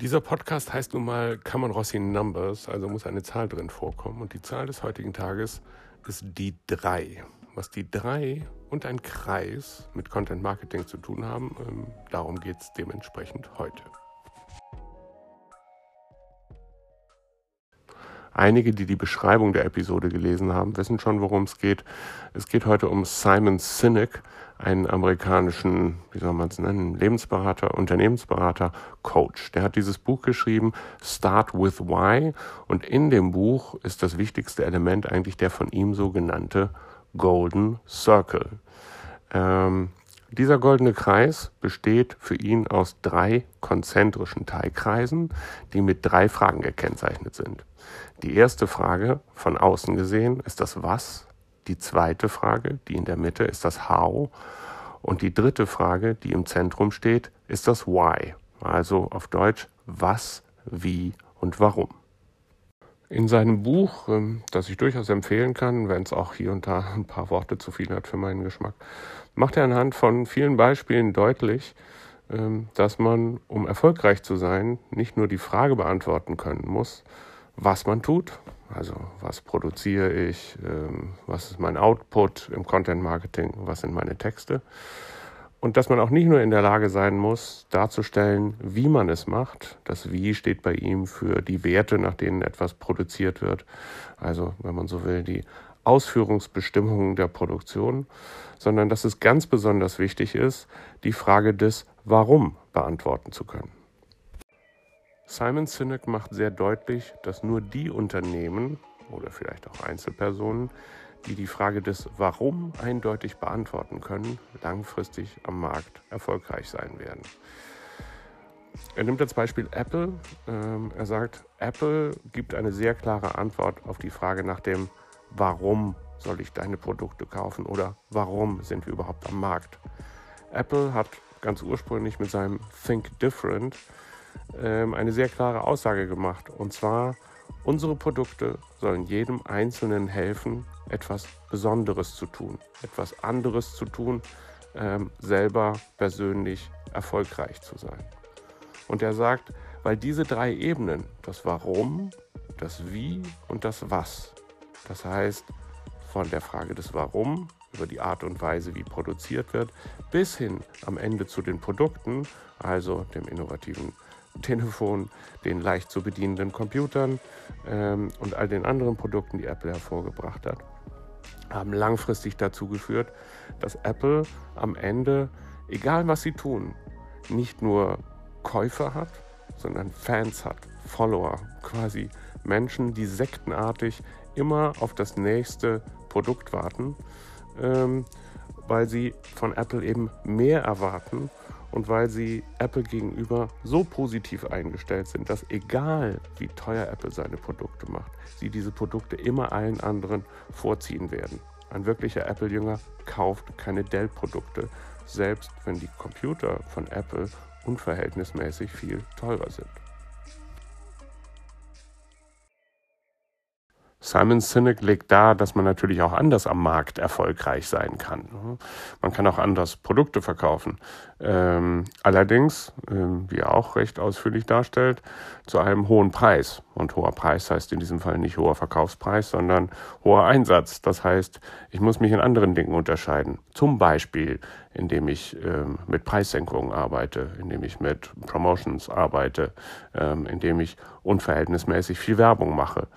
Dieser Podcast heißt nun mal Common Rossi Numbers, also muss eine Zahl drin vorkommen. Und die Zahl des heutigen Tages ist die 3. Was die 3 und ein Kreis mit Content Marketing zu tun haben, ähm, darum geht es dementsprechend heute. Einige, die die Beschreibung der Episode gelesen haben, wissen schon, worum es geht. Es geht heute um Simon Sinek, einen amerikanischen, wie soll man es nennen, Lebensberater, Unternehmensberater, Coach. Der hat dieses Buch geschrieben, Start with Why. Und in dem Buch ist das wichtigste Element eigentlich der von ihm so genannte Golden Circle. Ähm, dieser goldene Kreis besteht für ihn aus drei konzentrischen Teilkreisen, die mit drei Fragen gekennzeichnet sind. Die erste Frage von außen gesehen ist das Was. Die zweite Frage, die in der Mitte, ist das How. Und die dritte Frage, die im Zentrum steht, ist das Why. Also auf Deutsch was, wie und warum. In seinem Buch, ähm, das ich durchaus empfehlen kann, wenn es auch hier und da ein paar Worte zu viel hat für meinen Geschmack, macht er anhand von vielen Beispielen deutlich, ähm, dass man, um erfolgreich zu sein, nicht nur die Frage beantworten können muss, was man tut, also was produziere ich, ähm, was ist mein Output im Content Marketing, was sind meine Texte, und dass man auch nicht nur in der Lage sein muss, darzustellen, wie man es macht. Das Wie steht bei ihm für die Werte, nach denen etwas produziert wird. Also, wenn man so will, die Ausführungsbestimmungen der Produktion, sondern dass es ganz besonders wichtig ist, die Frage des Warum beantworten zu können. Simon Sinek macht sehr deutlich, dass nur die Unternehmen oder vielleicht auch Einzelpersonen, die die Frage des Warum eindeutig beantworten können, langfristig am Markt erfolgreich sein werden. Er nimmt als Beispiel Apple. Ähm, er sagt, Apple gibt eine sehr klare Antwort auf die Frage nach dem Warum soll ich deine Produkte kaufen oder warum sind wir überhaupt am Markt. Apple hat ganz ursprünglich mit seinem Think Different ähm, eine sehr klare Aussage gemacht. Und zwar, unsere Produkte sollen jedem Einzelnen helfen, etwas Besonderes zu tun, etwas anderes zu tun, ähm, selber persönlich erfolgreich zu sein. Und er sagt, weil diese drei Ebenen, das Warum, das Wie und das Was, das heißt von der Frage des Warum über die Art und Weise, wie produziert wird, bis hin am Ende zu den Produkten, also dem innovativen Telefon, den leicht zu bedienenden Computern ähm, und all den anderen Produkten, die Apple hervorgebracht hat haben langfristig dazu geführt, dass Apple am Ende, egal was sie tun, nicht nur Käufer hat, sondern Fans hat, Follower, quasi Menschen, die sektenartig immer auf das nächste Produkt warten, ähm, weil sie von Apple eben mehr erwarten und weil sie Apple gegenüber so positiv eingestellt sind, dass egal wie teuer Apple seine Produkte macht, sie diese Produkte immer allen anderen vorziehen werden. Ein wirklicher Apple-Jünger kauft keine Dell-Produkte, selbst wenn die Computer von Apple unverhältnismäßig viel teurer sind. Simon Sinek legt dar, dass man natürlich auch anders am Markt erfolgreich sein kann. Man kann auch anders Produkte verkaufen. Ähm, allerdings, ähm, wie er auch recht ausführlich darstellt, zu einem hohen Preis. Und hoher Preis heißt in diesem Fall nicht hoher Verkaufspreis, sondern hoher Einsatz. Das heißt, ich muss mich in anderen Dingen unterscheiden. Zum Beispiel, indem ich ähm, mit Preissenkungen arbeite, indem ich mit Promotions arbeite, ähm, indem ich unverhältnismäßig viel Werbung mache.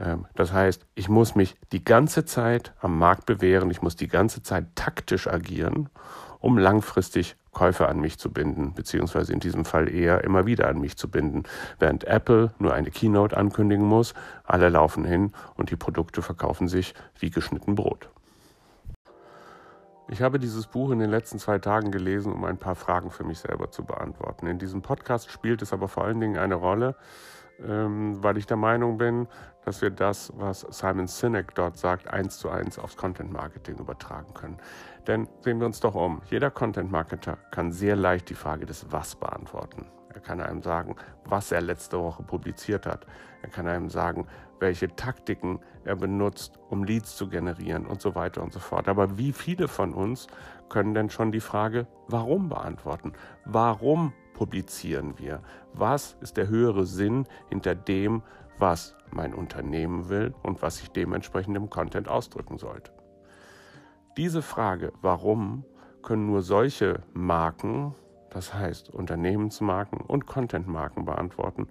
Ähm, das heißt, ich muss mich die ganze Zeit am Markt bewähren, ich muss die ganze Zeit taktisch agieren, um langfristig Käufer an mich zu binden, beziehungsweise in diesem Fall eher immer wieder an mich zu binden. Während Apple nur eine Keynote ankündigen muss, alle laufen hin und die Produkte verkaufen sich wie geschnitten Brot. Ich habe dieses Buch in den letzten zwei Tagen gelesen, um ein paar Fragen für mich selber zu beantworten. In diesem Podcast spielt es aber vor allen Dingen eine Rolle, ähm, weil ich der Meinung bin, dass wir das, was Simon Sinek dort sagt, eins zu eins aufs Content Marketing übertragen können. Denn sehen wir uns doch um. Jeder Content Marketer kann sehr leicht die Frage des Was beantworten. Er kann einem sagen, was er letzte Woche publiziert hat. Er kann einem sagen, welche Taktiken er benutzt, um Leads zu generieren und so weiter und so fort. Aber wie viele von uns können denn schon die Frage, warum beantworten? Warum publizieren wir? Was ist der höhere Sinn hinter dem, was mein Unternehmen will und was ich dementsprechend im Content ausdrücken sollte? Diese Frage, warum, können nur solche Marken, das heißt Unternehmensmarken und Contentmarken beantworten,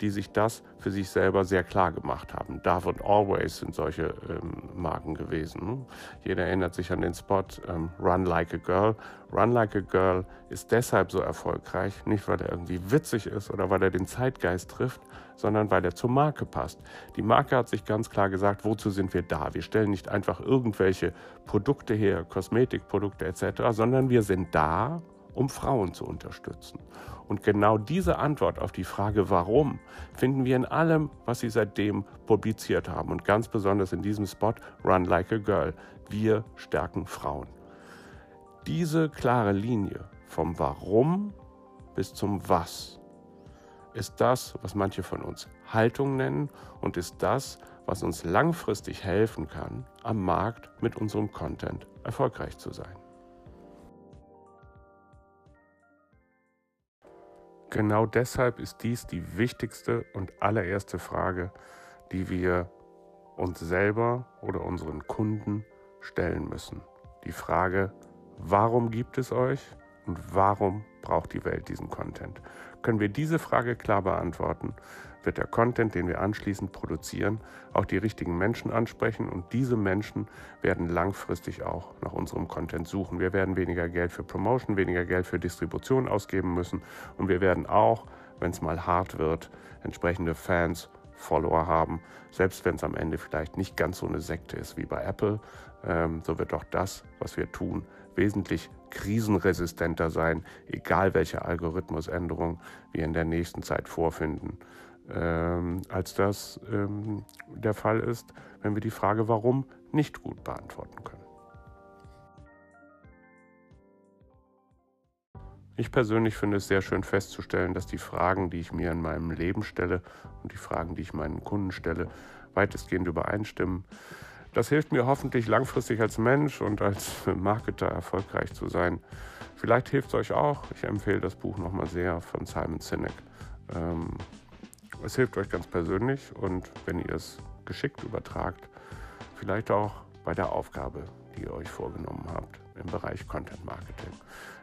die sich das für sich selber sehr klar gemacht haben. Dove und Always sind solche ähm, Marken gewesen. Jeder erinnert sich an den Spot ähm, Run Like a Girl. Run Like a Girl ist deshalb so erfolgreich, nicht weil er irgendwie witzig ist oder weil er den Zeitgeist trifft, sondern weil er zur Marke passt. Die Marke hat sich ganz klar gesagt, wozu sind wir da? Wir stellen nicht einfach irgendwelche Produkte her, Kosmetikprodukte etc., sondern wir sind da, um Frauen zu unterstützen. Und genau diese Antwort auf die Frage warum finden wir in allem, was sie seitdem publiziert haben und ganz besonders in diesem Spot Run Like a Girl. Wir stärken Frauen. Diese klare Linie vom Warum bis zum Was ist das, was manche von uns Haltung nennen und ist das, was uns langfristig helfen kann, am Markt mit unserem Content erfolgreich zu sein. Genau deshalb ist dies die wichtigste und allererste Frage, die wir uns selber oder unseren Kunden stellen müssen. Die Frage, warum gibt es euch und warum braucht die Welt diesen Content? Können wir diese Frage klar beantworten, wird der Content, den wir anschließend produzieren, auch die richtigen Menschen ansprechen und diese Menschen werden langfristig auch nach unserem Content suchen. Wir werden weniger Geld für Promotion, weniger Geld für Distribution ausgeben müssen und wir werden auch, wenn es mal hart wird, entsprechende Fans Follower haben, selbst wenn es am Ende vielleicht nicht ganz so eine Sekte ist wie bei Apple, ähm, so wird auch das, was wir tun, wesentlich krisenresistenter sein, egal welche Algorithmusänderung wir in der nächsten Zeit vorfinden, ähm, als das ähm, der Fall ist, wenn wir die Frage warum nicht gut beantworten können. Ich persönlich finde es sehr schön festzustellen, dass die Fragen, die ich mir in meinem Leben stelle und die Fragen, die ich meinen Kunden stelle, weitestgehend übereinstimmen. Das hilft mir hoffentlich langfristig als Mensch und als Marketer erfolgreich zu sein. Vielleicht hilft es euch auch. Ich empfehle das Buch nochmal sehr von Simon Sinek. Ähm, es hilft euch ganz persönlich und wenn ihr es geschickt übertragt, vielleicht auch bei der Aufgabe, die ihr euch vorgenommen habt im Bereich Content Marketing.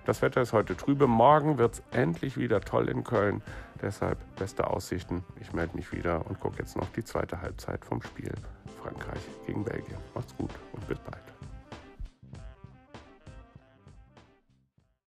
Das Wetter ist heute trübe. Morgen wird es endlich wieder toll in Köln. Deshalb beste Aussichten. Ich melde mich wieder und gucke jetzt noch die zweite Halbzeit vom Spiel Frankreich gegen Belgien. Macht's gut und bis bald.